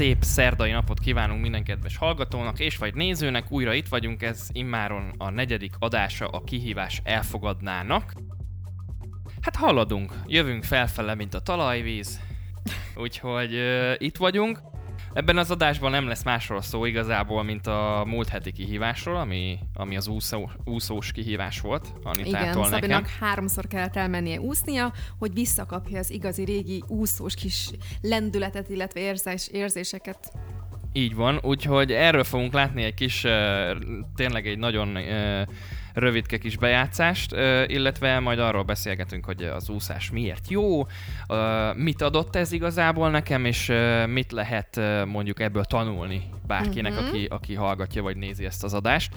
Szép szerdai napot kívánunk minden kedves hallgatónak és vagy nézőnek. Újra itt vagyunk, ez immáron a negyedik adása a kihívás elfogadnának. Hát haladunk, jövünk felfele, mint a talajvíz, úgyhogy uh, itt vagyunk. Ebben az adásban nem lesz másról szó igazából, mint a múlt heti kihívásról, ami, ami az úszó, úszós kihívás volt. Anitától Igen, Szabinak nekem. háromszor kellett elmennie úsznia, hogy visszakapja az igazi régi úszós kis lendületet, illetve érzés, érzéseket. Így van, úgyhogy erről fogunk látni egy kis, tényleg egy nagyon rövidke kis bejátszást, illetve majd arról beszélgetünk, hogy az úszás miért jó, mit adott ez igazából nekem, és mit lehet mondjuk ebből tanulni bárkinek, uh-huh. aki, aki hallgatja vagy nézi ezt az adást.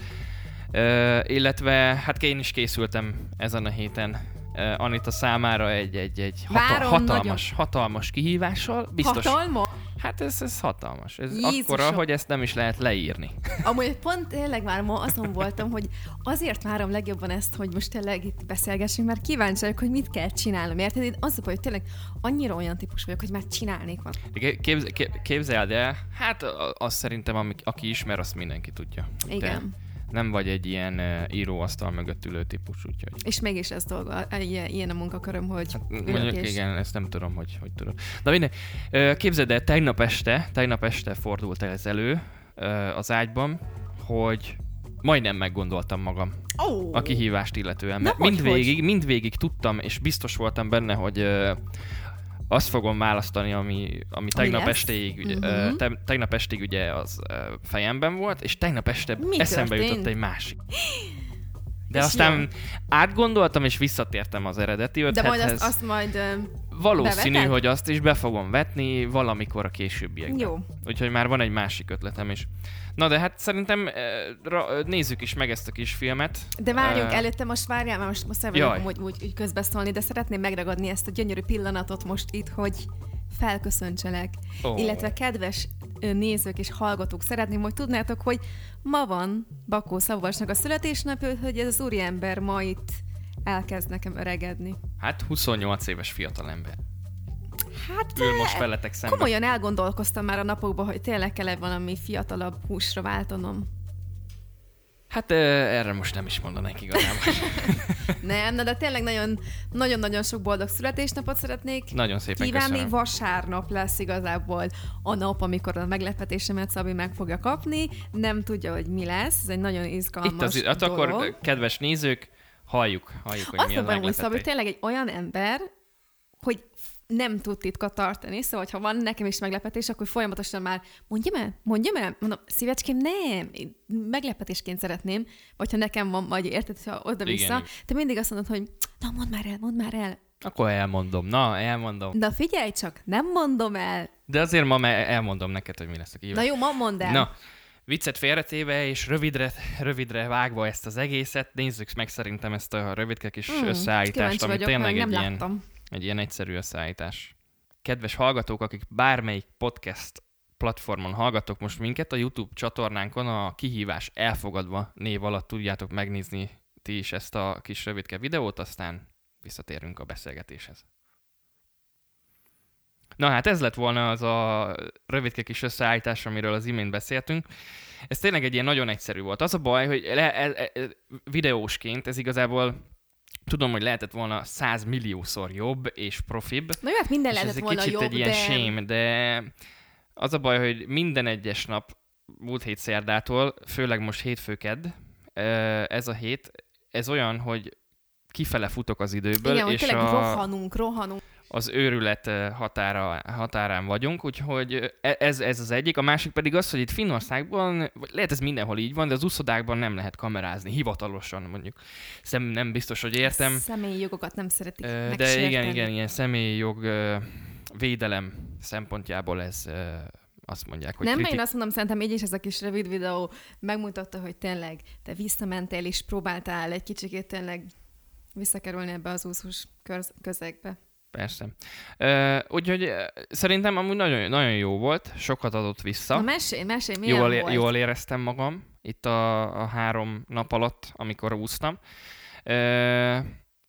Illetve hát én is készültem ezen a héten Anita számára egy, egy, egy hata- hatalmas, nagyon. hatalmas kihívással. Biztos, Hatalma? Hát ez, ez hatalmas. Ez Jézusom. akkora, hogy ezt nem is lehet leírni. Amúgy pont tényleg már ma azon voltam, hogy azért várom legjobban ezt, hogy most tényleg itt beszélgessünk, mert kíváncsi vagyok, hogy mit kell csinálnom. Érted? Én az a baj, hogy tényleg annyira olyan típus vagyok, hogy már csinálnék van. Képz, képzeld el, hát azt szerintem, ami, aki ismer, azt mindenki tudja. Igen. De nem vagy egy ilyen uh, íróasztal mögött ülő típus, úgyhogy... És mégis ez dolga, ilyen a munkaköröm, hogy hát, mondjuk, és... igen, ezt nem tudom, hogy hogy tudom. Na minden, képzeld el, tegnap este, tegnap este fordult ez elő az ágyban, hogy majdnem meggondoltam magam oh. a kihívást illetően. Mert mindvégig, mindvégig tudtam, és biztos voltam benne, hogy azt fogom választani, ami, ami tegnap ami estéig, ugye, uh-huh. te, tegnap estéig ugye az uh, fejemben volt, és tegnap este Mi eszembe történt? jutott egy másik. De és aztán jó. átgondoltam, és visszatértem az eredeti ötlethez. De majd azt, azt majd Valószínű, beveted? hogy azt is be fogom vetni valamikor a későbbiekben. Jó. Úgyhogy már van egy másik ötletem is. Na de hát szerintem uh, nézzük is meg ezt a kis filmet. De várjunk, uh, előtte most várjál, mert most, most szeretném úgy, úgy, úgy közbeszólni, de szeretném megragadni ezt a gyönyörű pillanatot most itt, hogy felköszöntselek. Oh. Illetve kedves nézők és hallgatók, szeretném, hogy tudnátok, hogy ma van Bakó Szabolcsnak a születésnapja, hogy ez az úriember ma itt elkezd nekem öregedni. Hát 28 éves fiatalember. Hát ül most veletek szemben. Komolyan elgondolkoztam már a napokban, hogy tényleg kell valami fiatalabb húsra váltanom. Hát erre most nem is mondanánk igazából. nem, de tényleg nagyon, nagyon-nagyon sok boldog születésnapot szeretnék Nagyon szépen kívánni. Köszönöm. Vasárnap lesz igazából a nap, amikor a meglepetésemet Szabi meg fogja kapni. Nem tudja, hogy mi lesz. Ez egy nagyon izgalmas Itt az, hát dolog. akkor, kedves nézők, halljuk, halljuk, hogy Azt mi a meglepetés. Szabi tényleg egy olyan ember, nem tud titkot tartani, szóval ha van nekem is meglepetés, akkor folyamatosan már mondjam el, mondjam el, mondom, szívecském, nem, én meglepetésként szeretném, vagy ha nekem van, vagy érted, ha oda-vissza, te mindig azt mondod, hogy na, mondd már el, mondd már el. Akkor elmondom, na, elmondom. Na figyelj csak, nem mondom el. De azért ma elmondom neked, hogy mi lesz a kívás. Na jó, ma mondd el. Na, viccet félretéve és rövidre, rövidre vágva ezt az egészet, nézzük meg szerintem ezt a rövidke kis mm, összeállítást, ami tényleg egy ilyen, láttam. Egy ilyen egyszerű összeállítás. Kedves hallgatók, akik bármelyik podcast platformon hallgatok most minket, a YouTube csatornánkon a kihívás elfogadva név alatt tudjátok megnézni ti is ezt a kis rövidke videót, aztán visszatérünk a beszélgetéshez. Na hát ez lett volna az a rövidke kis összeállítás, amiről az imént beszéltünk. Ez tényleg egy ilyen nagyon egyszerű volt. Az a baj, hogy le, e, e, videósként ez igazából Tudom, hogy lehetett volna 100 milliószor jobb és profibb. Na jó, hát minden lehetett volna kicsit jobb, egy ilyen de... shame, de az a baj, hogy minden egyes nap múlt hét szerdától, főleg most hétfőked, ez a hét, ez olyan, hogy kifele futok az időből. Igen, és tényleg a... rohanunk, rohanunk az őrület határa, határán vagyunk, úgyhogy e, ez, ez az egyik. A másik pedig az, hogy itt Finnországban, lehet ez mindenhol így van, de az úszodákban nem lehet kamerázni, hivatalosan mondjuk. Szem, nem biztos, hogy értem. Személyi jogokat nem szeretik De megsérteni. igen, igen, ilyen személyi jog védelem szempontjából ez azt mondják, hogy Nem, kritik... én azt mondom, szerintem így is ez a kis rövid videó megmutatta, hogy tényleg te visszamentél és próbáltál egy kicsikét tényleg visszakerülni ebbe az úszós közegbe. Persze. Úgyhogy szerintem amúgy nagyon, nagyon jó volt, sokat adott vissza. Na mesélj, mesélj, milyen jól, volt? Jól éreztem magam itt a, a három nap alatt, amikor úsztam.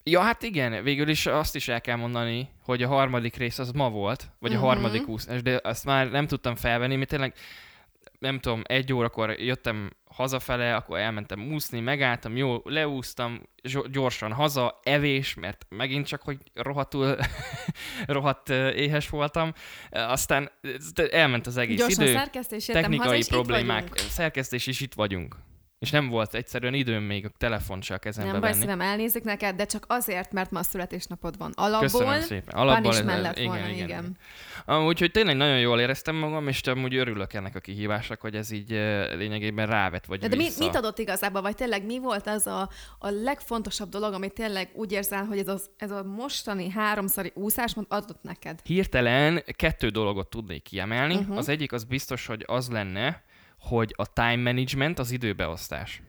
Ja, hát igen, végül is azt is el kell mondani, hogy a harmadik rész az ma volt, vagy uh-huh. a mhm. harmadik úszás, de azt már nem tudtam felvenni, mert tényleg nem tudom, egy órakor jöttem hazafele, akkor elmentem úszni, megálltam, jó, leúztam, gyorsan haza, evés, mert megint csak, hogy rohadtul, rohadt éhes voltam. Aztán elment az egész gyorsan idő. szerkesztés, technikai haza, problémák, szerkesztés, és itt vagyunk. És nem volt egyszerűen időm még a telefon se a kezembe Nem baj, szívem, elnézik neked, de csak azért, mert ma születésnapod van. Alapból Köszönöm szépen. Alapból ez, mellett igen, volna, igen. igen. Úgyhogy tényleg nagyon jól éreztem magam, és amúgy örülök ennek a kihívásnak, hogy ez így lényegében rávet vagy De, de mi, mit adott igazából, vagy tényleg mi volt az a, a legfontosabb dolog, amit tényleg úgy érzel, hogy ez, az, ez a mostani háromszori úszás adott neked? Hirtelen kettő dologot tudnék kiemelni. Uh-huh. Az egyik az biztos, hogy az lenne, hogy a time management, az időbeosztás.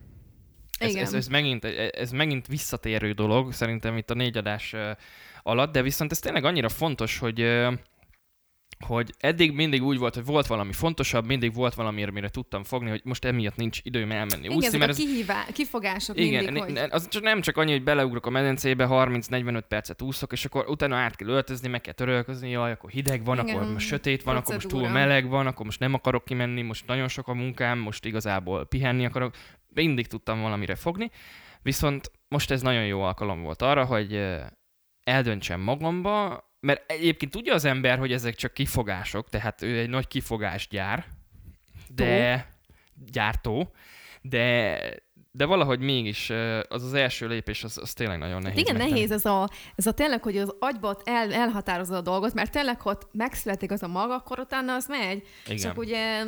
Ez, ez, ez, megint, ez megint visszatérő dolog, szerintem itt a négy adás alatt, de viszont ez tényleg annyira fontos, hogy hogy eddig mindig úgy volt, hogy volt valami fontosabb, mindig volt valami, amire tudtam fogni, hogy most emiatt nincs időm elmenni igen, úszni. mert a kihívá, kifogások igen, mindig, hogy... az csak nem csak annyi, hogy beleugrok a medencébe, 30-45 percet úszok, és akkor utána át kell öltözni, meg kell törölközni, jaj, akkor hideg van, igen, akkor most sötét van, procedúra. akkor most túl meleg van, akkor most nem akarok kimenni, most nagyon sok a munkám, most igazából pihenni akarok. Mindig tudtam valamire fogni, viszont most ez nagyon jó alkalom volt arra, hogy eldöntsem magamba, mert egyébként tudja az ember, hogy ezek csak kifogások, tehát ő egy nagy kifogásgyár, de Tó. gyártó, de de valahogy mégis az az első lépés, az, az tényleg nagyon nehéz. Igen, megtenni. nehéz ez a, ez a tényleg, hogy az agyba el, elhatározza a dolgot, mert tényleg, hogy megszületik az a maga, akkor utána az megy. Igen. Csak ugye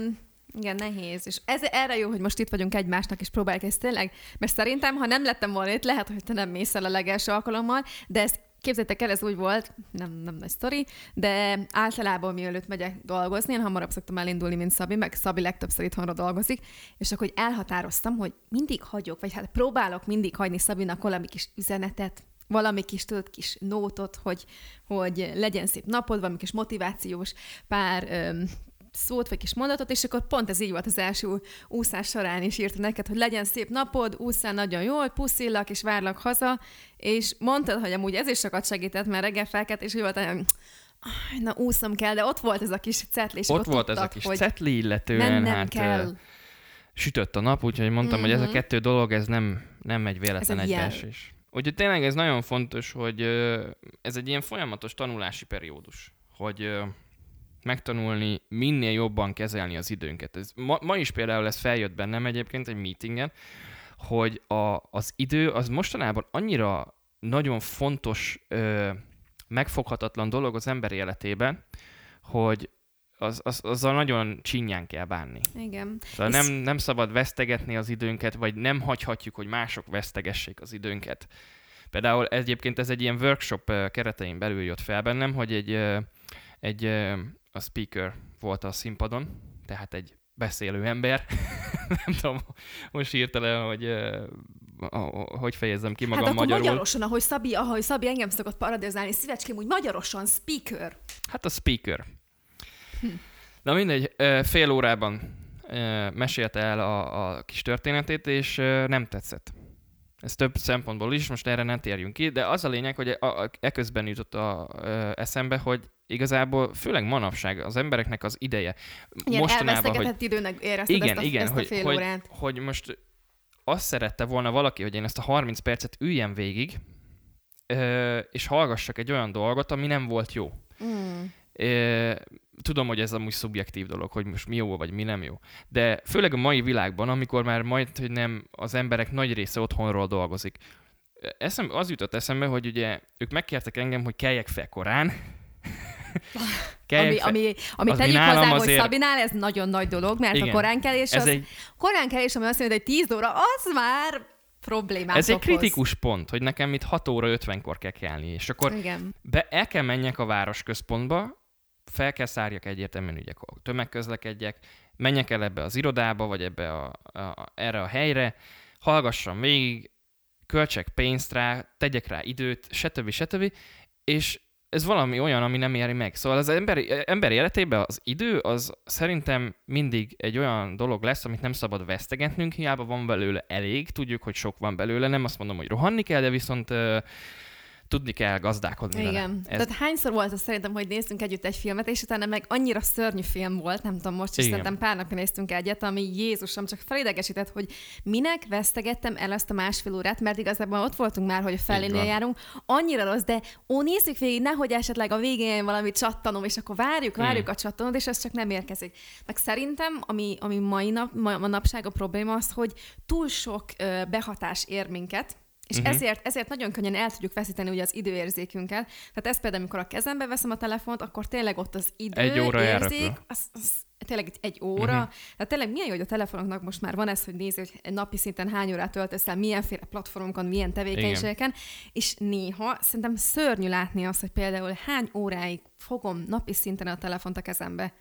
igen, nehéz. És ez erre jó, hogy most itt vagyunk egymásnak, és próbáljuk ezt tényleg, mert szerintem, ha nem lettem volna itt, lehet, hogy te nem mész el a legelső alkalommal, de ezt Képzeljétek el, ez úgy volt, nem, nem nagy sztori, de általában mielőtt megyek dolgozni, én hamarabb szoktam elindulni, mint Szabi, meg Szabi legtöbbször itthonra dolgozik, és akkor elhatároztam, hogy mindig hagyok, vagy hát próbálok mindig hagyni Szabinak valami kis üzenetet, valami kis, tudod, kis nótot, hogy, hogy legyen szép napod, valami kis motivációs pár öm, szót, vagy kis mondatot, és akkor pont ez így volt az első úszás során is írta neked, hogy legyen szép napod, úszál nagyon jól, puszillak, és várlak haza, és mondtad, hogy amúgy ez is sokat segített, mert reggel felkelt, és úgy volt, hogy na úszom kell, de ott volt ez a kis cetli, és ott, ott volt tudtak, ez a kis hogy cetli, illetően nem, nem hát kell. sütött a nap, úgyhogy mondtam, mm-hmm. hogy ez a mhm. kettő dolog, ez nem, nem egy véletlen egy egybeesés. Úgyhogy tényleg ez nagyon fontos, hogy ez egy ilyen folyamatos tanulási periódus, hogy megtanulni minél jobban kezelni az időnket. Ez, ma, ma is például ez feljött bennem egyébként egy meetingen, hogy a, az idő az mostanában annyira nagyon fontos, ö, megfoghatatlan dolog az ember életében, hogy az, az, azzal nagyon csinyán kell bánni. Igen. Szóval nem, nem szabad vesztegetni az időnket, vagy nem hagyhatjuk, hogy mások vesztegessék az időnket. Például egyébként ez egy ilyen workshop keretein belül jött fel bennem, hogy egy, egy a speaker volt a színpadon, tehát egy beszélő ember. nem tudom, most le, hogy uh, hogy fejezzem ki magam hát akkor magyarul. magyarosan, ahogy Szabi, ahogy Szabi engem szokott paradizálni, szívecském, úgy magyarosan speaker. Hát a speaker. Hm. Na mindegy, fél órában mesélte el a, a kis történetét, és nem tetszett. Ez több szempontból is, most erre nem térjünk ki, de az a lényeg, hogy e, a, a, eközben jutott a, a, eszembe, hogy igazából főleg manapság az embereknek az ideje. Igen, mostanában, hogy... időnek érezted igen, ezt a, igen, ezt a hogy, fél hogy, órát. hogy most azt szerette volna valaki, hogy én ezt a 30 percet üljem végig, és hallgassak egy olyan dolgot, ami nem volt jó. Mm. Tudom, hogy ez amúgy szubjektív dolog, hogy most mi jó, vagy mi nem jó. De főleg a mai világban, amikor már majd, hogy nem az emberek nagy része otthonról dolgozik, eszem, az jutott eszembe, hogy ugye ők megkértek engem, hogy keljek fel korán, ami, ami, ami tegyük hozzá, azért... hogy Szabinál ez nagyon nagy dolog, mert Igen, a koránkelés az... Egy... Koránkelés, ami azt mondja, hogy 10 óra, az már problémát Ez okoz. egy kritikus pont, hogy nekem itt 6 óra 50-kor kell kelni, és akkor Igen. Be, el kell menjek a városközpontba, fel kell szárjak egyértelműen ügyek, tömegközlekedjek, menjek el ebbe az irodába, vagy ebbe a, a, erre a helyre, hallgassam végig, költsek pénzt rá, tegyek rá időt, stb. stb. És ez valami olyan, ami nem éri meg. Szóval az emberi, ember életében az idő az szerintem mindig egy olyan dolog lesz, amit nem szabad vesztegetnünk, hiába van belőle elég, tudjuk, hogy sok van belőle, nem azt mondom, hogy rohanni kell, de viszont tudni kell gazdálkodni Igen. Vele. Ez... Tehát hányszor volt az szerintem, hogy néztünk együtt egy filmet, és utána meg annyira szörnyű film volt, nem tudom, most is Igen. szerintem pár napja néztünk egyet, ami Jézusom csak felidegesített, hogy minek vesztegettem el ezt a másfél órát, mert igazából ott voltunk már, hogy a felénél járunk. Annyira rossz, de ó, nézzük végig, nehogy esetleg a végén valami csattanom, és akkor várjuk, várjuk mm. a csattanót, és ez csak nem érkezik. Meg szerintem, ami, ami mai nap, ma, manapság a probléma az, hogy túl sok ö, behatás ér minket, és uh-huh. ezért, ezért nagyon könnyen el tudjuk veszíteni ugye az időérzékünket. Tehát ez például, amikor a kezembe veszem a telefont, akkor tényleg ott az idő egy óra érzék, az, az, tényleg egy óra. Uh-huh. Tehát tényleg milyen jó, hogy a telefonoknak most már van ez, hogy nézi, hogy napi szinten hány órát töltesz el, milyenféle platformokon, milyen tevékenységeken, Igen. és néha szerintem szörnyű látni azt, hogy például hány óráig fogom napi szinten a telefont a kezembe.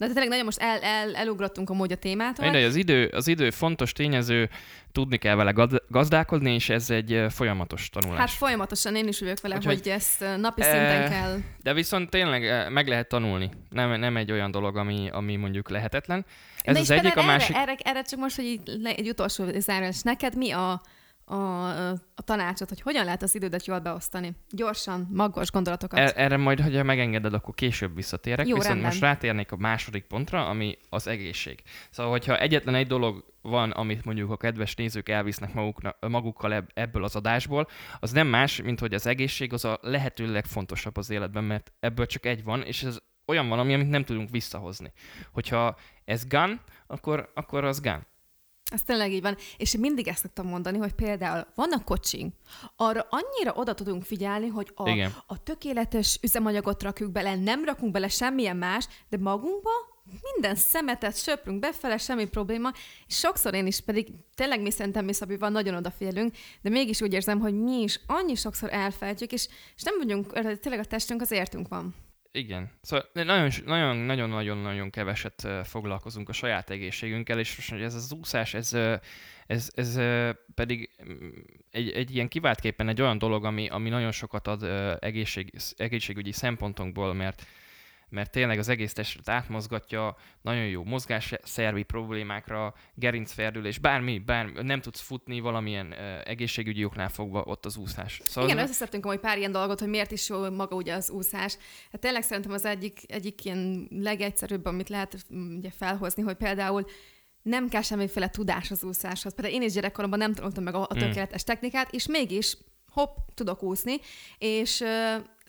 De tényleg nagyon most el, el, elugrottunk amúgy a témától. Mindegy, az idő, az idő fontos tényező, tudni kell vele gazdálkodni, és ez egy folyamatos tanulás. Hát folyamatosan én is vagyok vele, Úgyhogy, hogy ezt napi szinten e, kell. De viszont tényleg meg lehet tanulni. Nem, nem egy olyan dolog, ami, ami mondjuk lehetetlen. Ez De az egyik, a másik... Erre, erre, erre csak most, hogy egy utolsó zárás. Neked mi a, a, a tanácsot, hogy hogyan lehet az idődet jól beosztani. Gyorsan, magas gondolatokat. Er, erre majd, ha megengeded, akkor később visszatérek. Jó, Viszont rendben. most rátérnék a második pontra, ami az egészség. Szóval, hogyha egyetlen egy dolog van, amit mondjuk a kedves nézők elvisznek magukna, magukkal ebből az adásból, az nem más, mint hogy az egészség az a lehető legfontosabb az életben, mert ebből csak egy van, és ez olyan van, amit nem tudunk visszahozni. Hogyha ez gun, akkor, akkor az gun. Ez tényleg így van. És én mindig ezt szoktam mondani, hogy például van a kocsink, arra annyira oda tudunk figyelni, hogy a, a tökéletes üzemanyagot rakjuk bele, nem rakunk bele semmilyen más, de magunkba minden szemetet söprünk befele, semmi probléma, és sokszor én is pedig tényleg mi szerintem mi Szabival nagyon odafigyelünk, de mégis úgy érzem, hogy mi is annyi sokszor elfelejtjük, és, és nem vagyunk, tényleg a testünk az értünk van. Igen. Szóval nagyon-nagyon-nagyon-nagyon keveset foglalkozunk a saját egészségünkkel, és most ez az úszás, ez, ez, ez pedig mm, egy, egy ilyen kiváltképpen egy olyan dolog, ami, ami nagyon sokat ad egészség, egészségügyi szempontokból, mert mert tényleg az egész testet átmozgatja, nagyon jó mozgásszervi problémákra, gerincferdülés, bármi, bármi, nem tudsz futni valamilyen uh, egészségügyi oknál fogva ott az úszás. Szóval Igen, az... összeszedtünk hogy pár ilyen dolgot, hogy miért is jó maga ugye az úszás. Hát tényleg szerintem az egyik, egyik ilyen legegyszerűbb, amit lehet mm, ugye felhozni, hogy például nem kell semmiféle tudás az úszáshoz. Például én is gyerekkoromban nem tanultam meg a, a mm. tökéletes mm. technikát, és mégis hopp, tudok úszni, és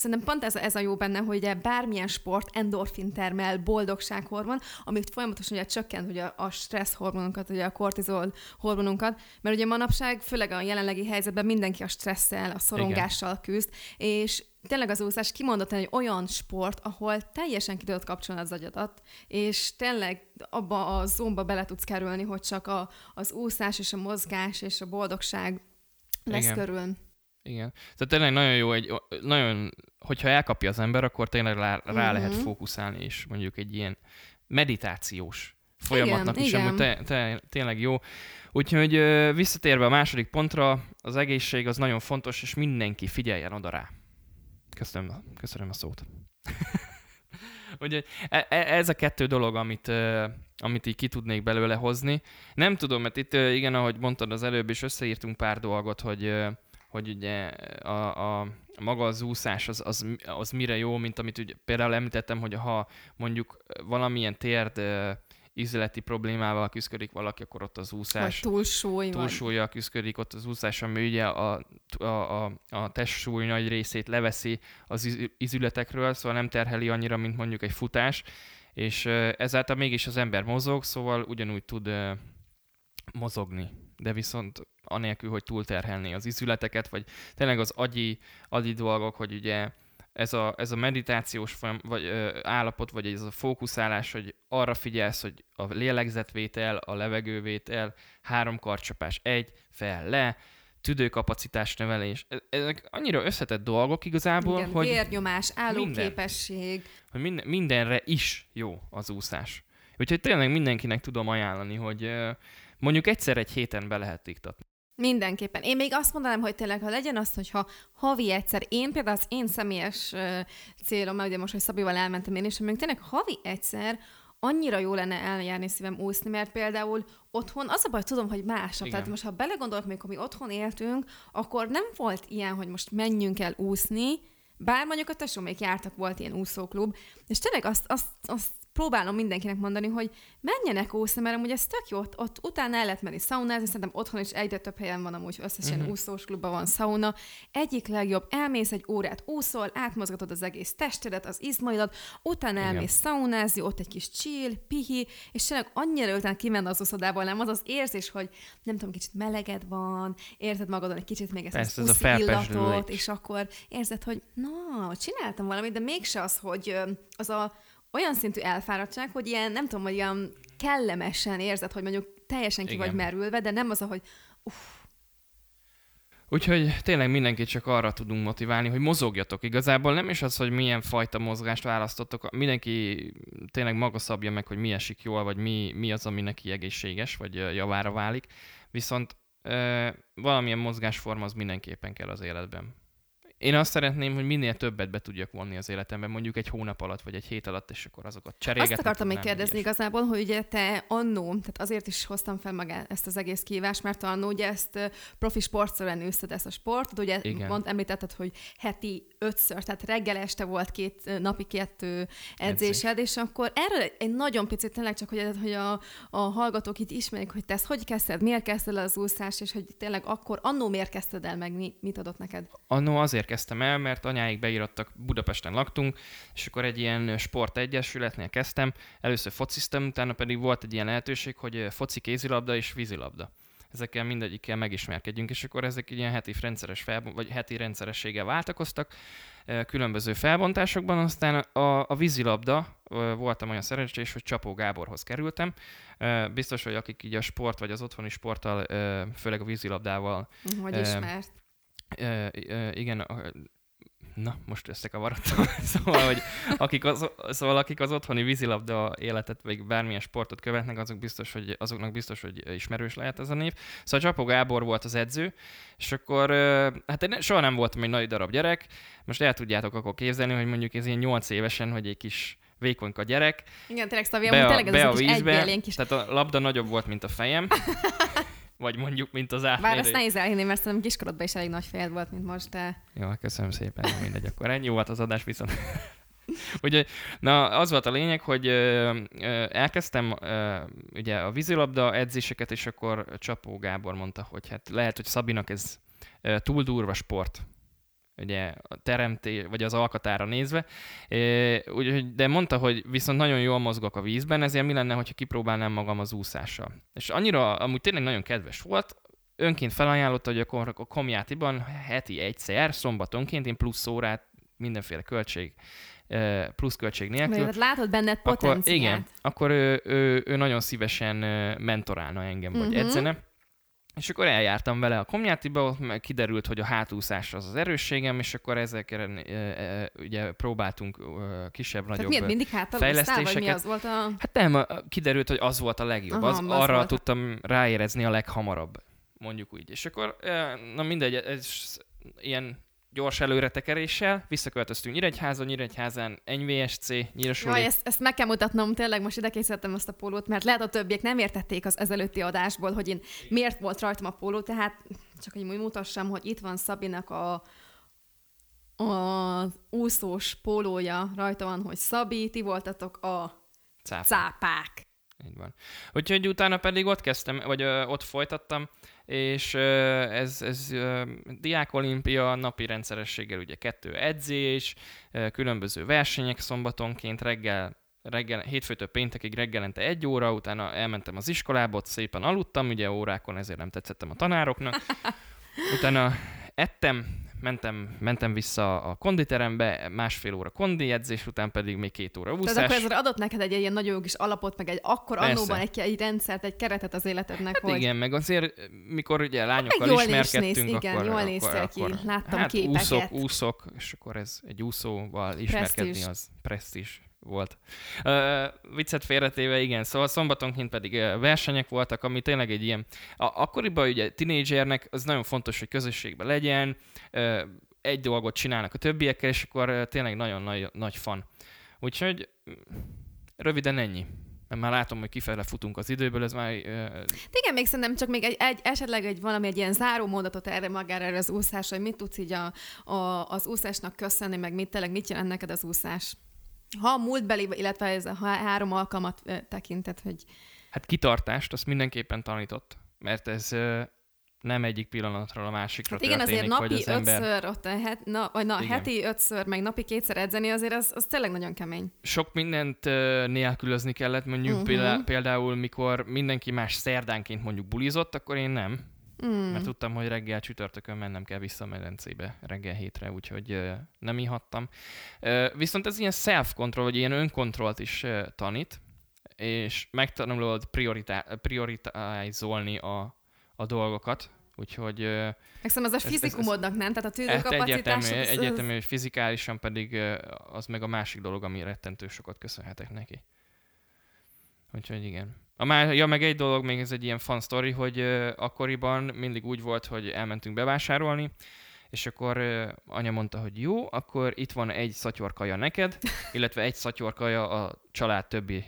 Szerintem pont ez a, ez a jó benne, hogy bármilyen sport endorfin termel, boldogsághormon, amit folyamatosan ugye csökkent ugye a stressz hormonokat, ugye a kortizol hormonunkat, mert ugye manapság, főleg a jelenlegi helyzetben mindenki a stresszel, a szorongással küzd, és tényleg az úszás kimondottan egy olyan sport, ahol teljesen ki tudod kapcsolni az agyadat, és tényleg abba a zónba bele tudsz kerülni, hogy csak a, az úszás és a mozgás és a boldogság lesz Igen. körül. Igen. Tehát tényleg nagyon jó, egy, nagyon, hogyha elkapja az ember, akkor tényleg rá, rá uh-huh. lehet fókuszálni, és mondjuk egy ilyen meditációs folyamatnak igen, is, igen. ami te, te, tényleg jó. Úgyhogy visszatérve a második pontra, az egészség az nagyon fontos, és mindenki figyeljen oda rá. Köszönöm, köszönöm a szót. Ugye e, e, ez a kettő dolog, amit, amit így ki tudnék belőle hozni. Nem tudom, mert itt igen, ahogy mondtad az előbb is, összeírtunk pár dolgot, hogy hogy ugye a, a maga az úszás az, az, az mire jó, mint amit ugye például említettem, hogy ha mondjuk valamilyen térd ízleti problémával küzdik valaki, akkor ott az úszás. Vagy túlsúly. Túlsúlya küzdik ott az úszás, ami ugye a, a, a, a testsúly nagy részét leveszi az izületekről, szóval nem terheli annyira, mint mondjuk egy futás, és ezáltal mégis az ember mozog, szóval ugyanúgy tud mozogni, de viszont anélkül, hogy túlterhelné az izületeket, vagy tényleg az agyi, agyi dolgok, hogy ugye ez a, ez a meditációs folyam, vagy, ö, állapot, vagy ez a fókuszálás, hogy arra figyelsz, hogy a lélegzetvétel, a levegővétel, három karcsapás, egy, fel, le, tüdőkapacitás növelés. E, ezek annyira összetett dolgok igazából, Igen, hogy... vérnyomás, állóképesség. Minden, hogy minden, mindenre is jó az úszás. Úgyhogy tényleg mindenkinek tudom ajánlani, hogy mondjuk egyszer egy héten be lehet iktatni. Mindenképpen. Én még azt mondanám, hogy tényleg, ha legyen az, hogyha havi egyszer, én például az én személyes célom, mert ugye most, hogy Szabival elmentem én is, még tényleg havi egyszer annyira jó lenne eljárni szívem úszni, mert például otthon, az a baj, tudom, hogy másabb. Igen. Tehát most, ha belegondolok, amikor mi otthon éltünk, akkor nem volt ilyen, hogy most menjünk el úszni, bár mondjuk a tesómék jártak, volt ilyen úszóklub, és tényleg azt, azt, azt próbálom mindenkinek mondani, hogy menjenek úszni, mert amúgy ez tök jó, ott, ott utána el lehet menni szaunázni, szerintem otthon is egyre több helyen van amúgy összesen uh-huh. úszós klubban van szauna. Egyik legjobb, elmész egy órát úszol, átmozgatod az egész testedet, az izmaidat, utána Igen. elmész szaunázni, ott egy kis chill, pihi, és tényleg annyira utána kimenne az uszodából, nem az az érzés, hogy nem tudom, kicsit meleged van, érzed magadon egy kicsit még ezt Persze, az a illatot, és akkor érzed, hogy na, csináltam valamit, de mégse az, hogy az a olyan szintű elfáradtság, hogy ilyen, nem tudom, hogy ilyen kellemesen érzed, hogy mondjuk teljesen ki Igen. vagy merülve, de nem az, hogy uff, Úgyhogy tényleg mindenkit csak arra tudunk motiválni, hogy mozogjatok. Igazából nem is az, hogy milyen fajta mozgást választottok, mindenki tényleg maga szabja meg, hogy mi esik jól, vagy mi, mi az, ami neki egészséges, vagy javára válik. Viszont e, valamilyen mozgásforma az mindenképpen kell az életben. Én azt szeretném, hogy minél többet be tudjak vonni az életemben, mondjuk egy hónap alatt, vagy egy hét alatt, és akkor azokat cserélgetni. Azt akartam még kérdezni ilyes. igazából, hogy ugye te annó, tehát azért is hoztam fel maga ezt az egész kívást, mert annó ugye ezt profi sportszerűen űzted ezt a sportot, ugye Igen. mond, említetted, hogy heti ötször, tehát reggel este volt két napi kettő edzésed, Edzés. és akkor erről egy nagyon picit tényleg csak, hogy, hogy a, a hallgatók itt ismerik, hogy te ezt hogy kezdted, miért kezdted el az úszás, és hogy tényleg akkor annó miért kezdted el, meg mi, mit adott neked? Annó azért kezdtem el, mert anyáik beírattak, Budapesten laktunk, és akkor egy ilyen sportegyesületnél kezdtem. Először fociztam, utána pedig volt egy ilyen lehetőség, hogy foci kézilabda és vízilabda ezekkel mindegyikkel megismerkedjünk, és akkor ezek ilyen heti rendszeres felbont, vagy heti rendszerességgel váltakoztak különböző felbontásokban, aztán a, a vízilabda, voltam olyan szerencsés, hogy Csapó Gáborhoz kerültem. Biztos, hogy akik így a sport, vagy az otthoni sporttal, főleg a vízilabdával... Hogy ismert? Igen, na, most összekavarodtam. szóval, hogy akik az, szóval akik az otthoni vízilabda életet, vagy bármilyen sportot követnek, azok biztos, hogy, azoknak biztos, hogy ismerős lehet ez a név. Szóval Csapó Gábor volt az edző, és akkor, hát én soha nem voltam egy nagy darab gyerek, most el tudjátok akkor képzelni, hogy mondjuk ez ilyen 8 évesen, hogy egy kis vékonyka gyerek. Igen, tényleg Szavi, be a, tényleg ez be a vízbe, kis... Tehát a labda nagyobb volt, mint a fejem. Vagy mondjuk, mint az átmérő. Bár ezt nehéz elhinni, mert szerintem kiskorodban is elég nagy fejed volt, mint most, de... Jó, köszönöm szépen, mindegy, akkor ennyi volt az adás viszont. ugye, na, az volt a lényeg, hogy ö, ö, elkezdtem ö, ugye a vízilabda edzéseket, és akkor Csapó Gábor mondta, hogy hát lehet, hogy Szabinak ez ö, túl durva sport, ugye a teremté, vagy az alkatára nézve. Úgyhogy, de mondta, hogy viszont nagyon jól mozgok a vízben, ezért mi lenne, hogyha kipróbálnám magam az úszással. És annyira, amúgy tényleg nagyon kedves volt, önként felajánlotta, hogy akkor a komjátiban heti egyszer, szombatonként én plusz órát, mindenféle költség, plusz költség nélkül. Mert látod benned potenciált. Akkor, igen, akkor ő, ő, ő nagyon szívesen mentorálna engem, vagy uh-huh. edzene. És akkor eljártam vele a komjátiba, ott meg kiderült, hogy a hátúszás az az erősségem, és akkor ezekre e, ugye próbáltunk kisebb-nagyobb miért mindig fejlesztéseket. Vagy mi az volt a... Hát nem, kiderült, hogy az volt a legjobb. Aha, az, az arra volt. tudtam ráérezni a leghamarabb, mondjuk úgy. És akkor, na mindegy, ez ilyen gyors előretekeréssel, visszaköltöztünk Nyíregyházon, Nyíregyházán NVSC, Nyírsoli. Jaj, ezt, ezt meg kell mutatnom, tényleg most ide készítettem azt a pólót, mert lehet a többiek nem értették az ezelőtti adásból, hogy én miért volt rajtam a póló, tehát csak hogy úgy mutassam, hogy itt van Szabinak a, a úszós pólója, rajta van, hogy Szabi, ti voltatok a cápák. cápák. Így van. Úgyhogy utána pedig ott kezdtem, vagy ö, ott folytattam, és ö, ez, ez ö, diákolimpia napi rendszerességgel ugye kettő edzés, ö, különböző versenyek szombatonként, reggel reggel, hétfőtől péntekig reggelente egy óra, utána elmentem az iskolába, ott szépen aludtam, ugye órákon ezért nem tetszettem a tanároknak. Utána ettem, mentem, mentem vissza a konditerembe, másfél óra kondi edzés, után pedig még két óra úszás. Tehát akkor ez adott neked egy ilyen nagyon jó kis alapot, meg egy akkor annóban egy, egy rendszert, egy keretet az életednek, hát hogy... igen, meg azért, mikor ugye lányokkal hát ismerkedtünk, néz, igen, akkor, jól néz akkor, ki, láttam hát képeket. úszok, úszok, és akkor ez egy úszóval ismerkedni presztis. az presztis volt. Uh, viccet félretéve, igen, szóval szombatonként pedig versenyek voltak, ami tényleg egy ilyen, a, akkoriban ugye tinédzsernek az nagyon fontos, hogy közösségben legyen, uh, egy dolgot csinálnak a többiekkel, és akkor uh, tényleg nagyon nagy, nagy fan. Úgyhogy röviden ennyi. mert már látom, hogy kifele futunk az időből, ez már... Uh... Igen, még szerintem csak még egy, egy, esetleg egy valami egy ilyen záró mondatot erre magára erre az úszásra, hogy mit tudsz így a, a, az úszásnak köszönni, meg mit tényleg mit jelent neked az úszás? Ha a múltbeli, illetve ez a három alkalmat tekintet, hogy... Hát kitartást, azt mindenképpen tanított, mert ez nem egyik pillanatról a másikra hát igen, azért napi az ember... ötször, ott a het, na, vagy na, heti ötször, meg napi kétszer edzeni, azért az, az tényleg nagyon kemény. Sok mindent uh, nélkülözni kellett, mondjuk uh-huh. például, például, mikor mindenki más szerdánként mondjuk bulizott, akkor én nem. Mm. Mert tudtam, hogy reggel csütörtökön mennem kell vissza a medencébe reggel hétre, úgyhogy uh, nem ihattam. Uh, viszont ez ilyen self-control, vagy ilyen önkontrollt is uh, tanít, és megtanulod prioritizolni a, a dolgokat, úgyhogy... Megszem, az a fizikumodnak, nem? Tehát a tűzőkapacitás... Egyértelmű, az... egyértelmű, hogy fizikálisan pedig az meg a másik dolog, ami rettentő sokat köszönhetek neki. Úgyhogy igen. A má, ja, meg egy dolog, még ez egy ilyen fun story, hogy uh, akkoriban mindig úgy volt, hogy elmentünk bevásárolni, és akkor uh, anya mondta, hogy jó, akkor itt van egy szatyorkaja neked, illetve egy szatyorkaja a család többi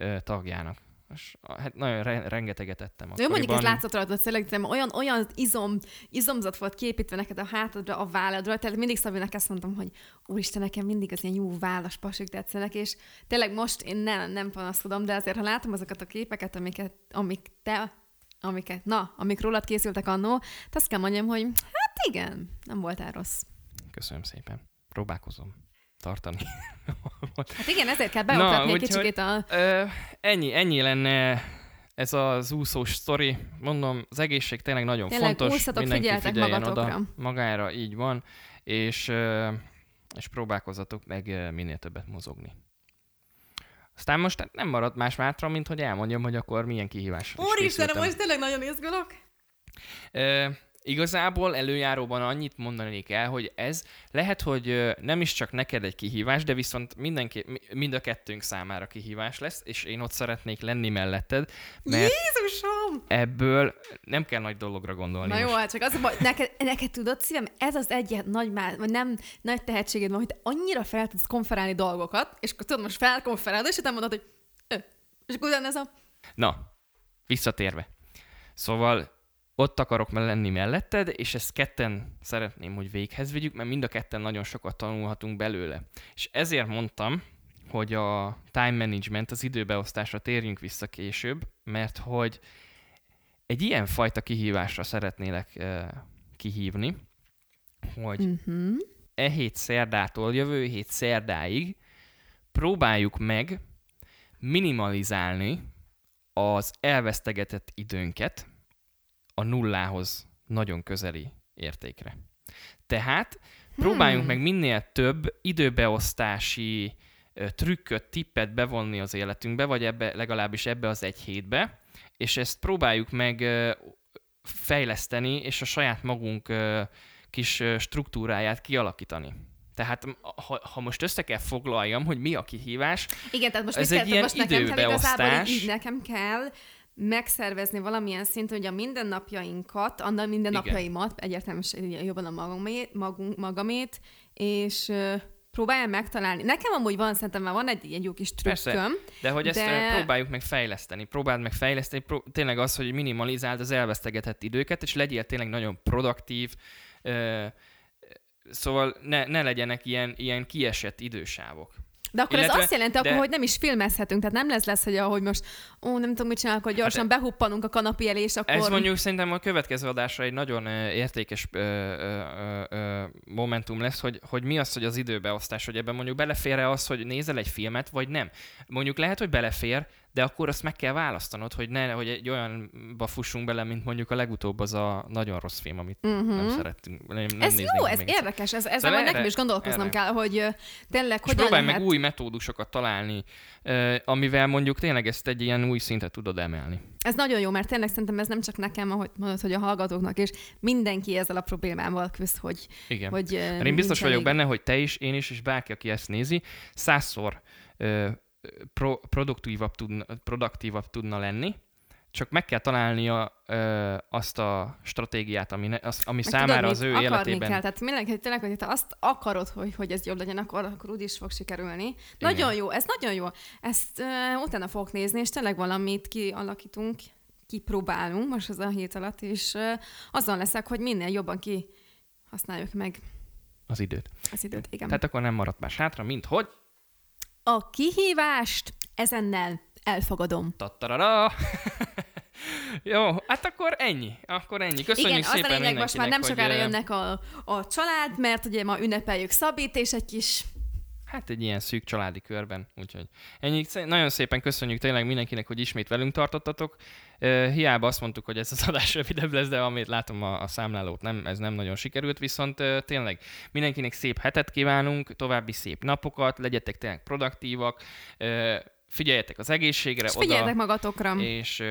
uh, tagjának. Most, hát nagyon re- rengeteget ettem. Jó, mondjuk ez látszott rajta, hogy olyan, olyan izom, izomzat volt képítve neked a hátadra, a válladra, tehát mindig Szabinak ezt mondtam, hogy úristen, nekem mindig az ilyen jó válas pasik tetszenek, és tényleg most én nem, nem panaszkodom, de azért, ha látom azokat a képeket, amiket, amik te, amiket, na, amik rólad készültek annó, azt kell mondjam, hogy hát igen, nem voltál rossz. Köszönöm szépen. Próbálkozom tartani. hát igen, ezért kell beoktatni egy kicsit a... Ö, ennyi, ennyi lenne ez az úszós sztori. Mondom, az egészség tényleg nagyon tényleg fontos. Mindenki figyeljen oda magára, így van. És, és próbálkozatok meg minél többet mozogni. Aztán most nem marad más mátra, mint hogy elmondjam, hogy akkor milyen kihívás. Úristen, most tényleg nagyon izgulok. Igazából előjáróban annyit mondanék el, hogy ez lehet, hogy nem is csak neked egy kihívás, de viszont mindenki, mind a kettőnk számára kihívás lesz, és én ott szeretnék lenni melletted. Mert Jézusom! Ebből nem kell nagy dologra gondolni. Na most. jó, hát csak az a baj, neked, neked tudod szívem, ez az egyet nagy, vagy nem nagy tehetséged van, hogy te annyira fel tudsz konferálni dolgokat, és akkor tudod, most felkonferálod, és te mondod, hogy és akkor ez a... Na, visszatérve. Szóval ott akarok lenni melletted, és ezt ketten szeretném, hogy véghez vigyük, mert mind a ketten nagyon sokat tanulhatunk belőle. És ezért mondtam, hogy a time management, az időbeosztásra térjünk vissza később, mert hogy egy ilyen fajta kihívásra szeretnélek uh, kihívni, hogy uh-huh. e hét szerdától jövő hét szerdáig próbáljuk meg minimalizálni az elvesztegetett időnket, a nullához nagyon közeli értékre. Tehát próbáljunk hmm. meg minél több időbeosztási trükköt, tippet bevonni az életünkbe, vagy ebbe, legalábbis ebbe az egy hétbe, és ezt próbáljuk meg fejleszteni, és a saját magunk kis struktúráját kialakítani. Tehát ha, ha most össze kell foglaljam, hogy mi a kihívás, Igen, tehát most ez egy kell, ilyen most nekem kell igazából így nekem kell megszervezni valamilyen szinten, hogy a mindennapjainkat, a mindennapjaimat, egyértelműen jobban a magamét, magunk, magamét, és próbáljam megtalálni. Nekem amúgy van, szerintem már van egy, egy jó kis trükköm. Persze, de hogy ezt de... próbáljuk meg fejleszteni. Próbáld meg fejleszteni, pró- tényleg az, hogy minimalizáld az elvesztegetett időket, és legyél tényleg nagyon produktív, szóval ne, ne legyenek ilyen, ilyen kiesett idősávok. De akkor Illetve, ez azt jelenti, de... akkor, hogy nem is filmezhetünk, tehát nem lesz lesz, hogy ahogy most, ó, nem tudom, mit csinálok, hogy gyorsan hát, behuppanunk a kanapi elé, és akkor... Ez mondjuk szerintem a következő adásra egy nagyon értékes ö, ö, ö, momentum lesz, hogy, hogy mi az, hogy az időbeosztás, hogy ebben mondjuk belefér az, hogy nézel egy filmet, vagy nem. Mondjuk lehet, hogy belefér, de akkor azt meg kell választanod, hogy ne, hogy egy olyanba fussunk bele, mint mondjuk a legutóbb az a nagyon rossz film, amit uh-huh. nem szerettünk. Nem, nem ez jó, ez érdekes, ez, ezzel majd nekem is gondolkoznom erre. kell, hogy tényleg hogy próbálj lehet... meg új metódusokat találni, amivel mondjuk tényleg ezt egy ilyen új szintet tudod emelni. Ez nagyon jó, mert tényleg szerintem ez nem csak nekem, ahogy mondod, hogy a hallgatóknak is, mindenki ezzel a problémával küzd, hogy... Igen. Hogy, én biztos vagyok elég... benne, hogy te is, én is, és bárki, aki ezt nézi, százszor pro, produktívabb, tudna, produktívabb tudna lenni, csak meg kell találnia ö, azt a stratégiát, ami, ne, az, ami számára tudod, az ő életében... kell, tehát mindenki tényleg, hogy te azt akarod, hogy, hogy ez jobb legyen, akkor, akkor úgy is fog sikerülni. Igen. Nagyon jó, ez nagyon jó. Ezt ö, utána fogok nézni, és tényleg valamit kialakítunk, kipróbálunk most az a hét alatt, és ö, azon leszek, hogy minél jobban ki használjuk meg az időt. Az időt, igen. Tehát akkor nem maradt más hátra, mint hogy... A kihívást ezennel elfogadom. Tattarara! Jó, hát akkor ennyi. Akkor ennyi. Köszönjük Igen, szépen az a lényeg, most már nem sokára hogy, jönnek a, a család, mert ugye ma ünnepeljük Szabit, és egy kis hát egy ilyen szűk családi körben. Úgyhogy ennyi. Nagyon szépen köszönjük tényleg mindenkinek, hogy ismét velünk tartottatok. Hiába azt mondtuk, hogy ez az adás rövidebb lesz, de amit látom a, a számlálót, nem, ez nem nagyon sikerült, viszont tényleg mindenkinek szép hetet kívánunk, további szép napokat, legyetek tényleg produktívak, figyeljetek az egészségre. És figyeljetek oda, magatokra. És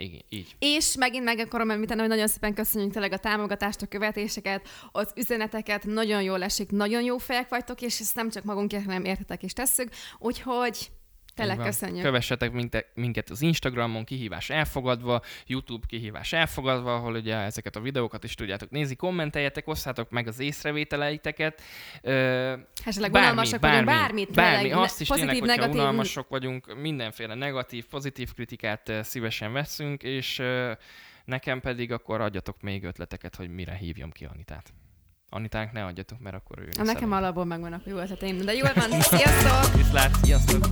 igen, így. És megint meg akarom említeni, hogy nagyon szépen köszönjük tényleg a támogatást, a követéseket, az üzeneteket, nagyon jól esik, nagyon jó fejek vagytok, és ezt nem csak magunkért, hanem értetek és tesszük, úgyhogy Tényleg köszönjük. Kövessetek minket az Instagramon, kihívás elfogadva, YouTube kihívás elfogadva, ahol ugye ezeket a videókat is tudjátok nézni, kommenteljetek, osszátok meg az észrevételeiteket. Esetleg unalmasak vagyunk, bármit. Bármi, meleg, azt is pozitív, tényleg, negatív... unalmasok vagyunk, mindenféle negatív, pozitív kritikát szívesen veszünk, és nekem pedig akkor adjatok még ötleteket, hogy mire hívjam ki Anitát. Anitának ne adjatok, mert akkor ő... Nekem alapból megvannak jó ötleteim, de jól van, sziasztok! Viszlát, sziasztok!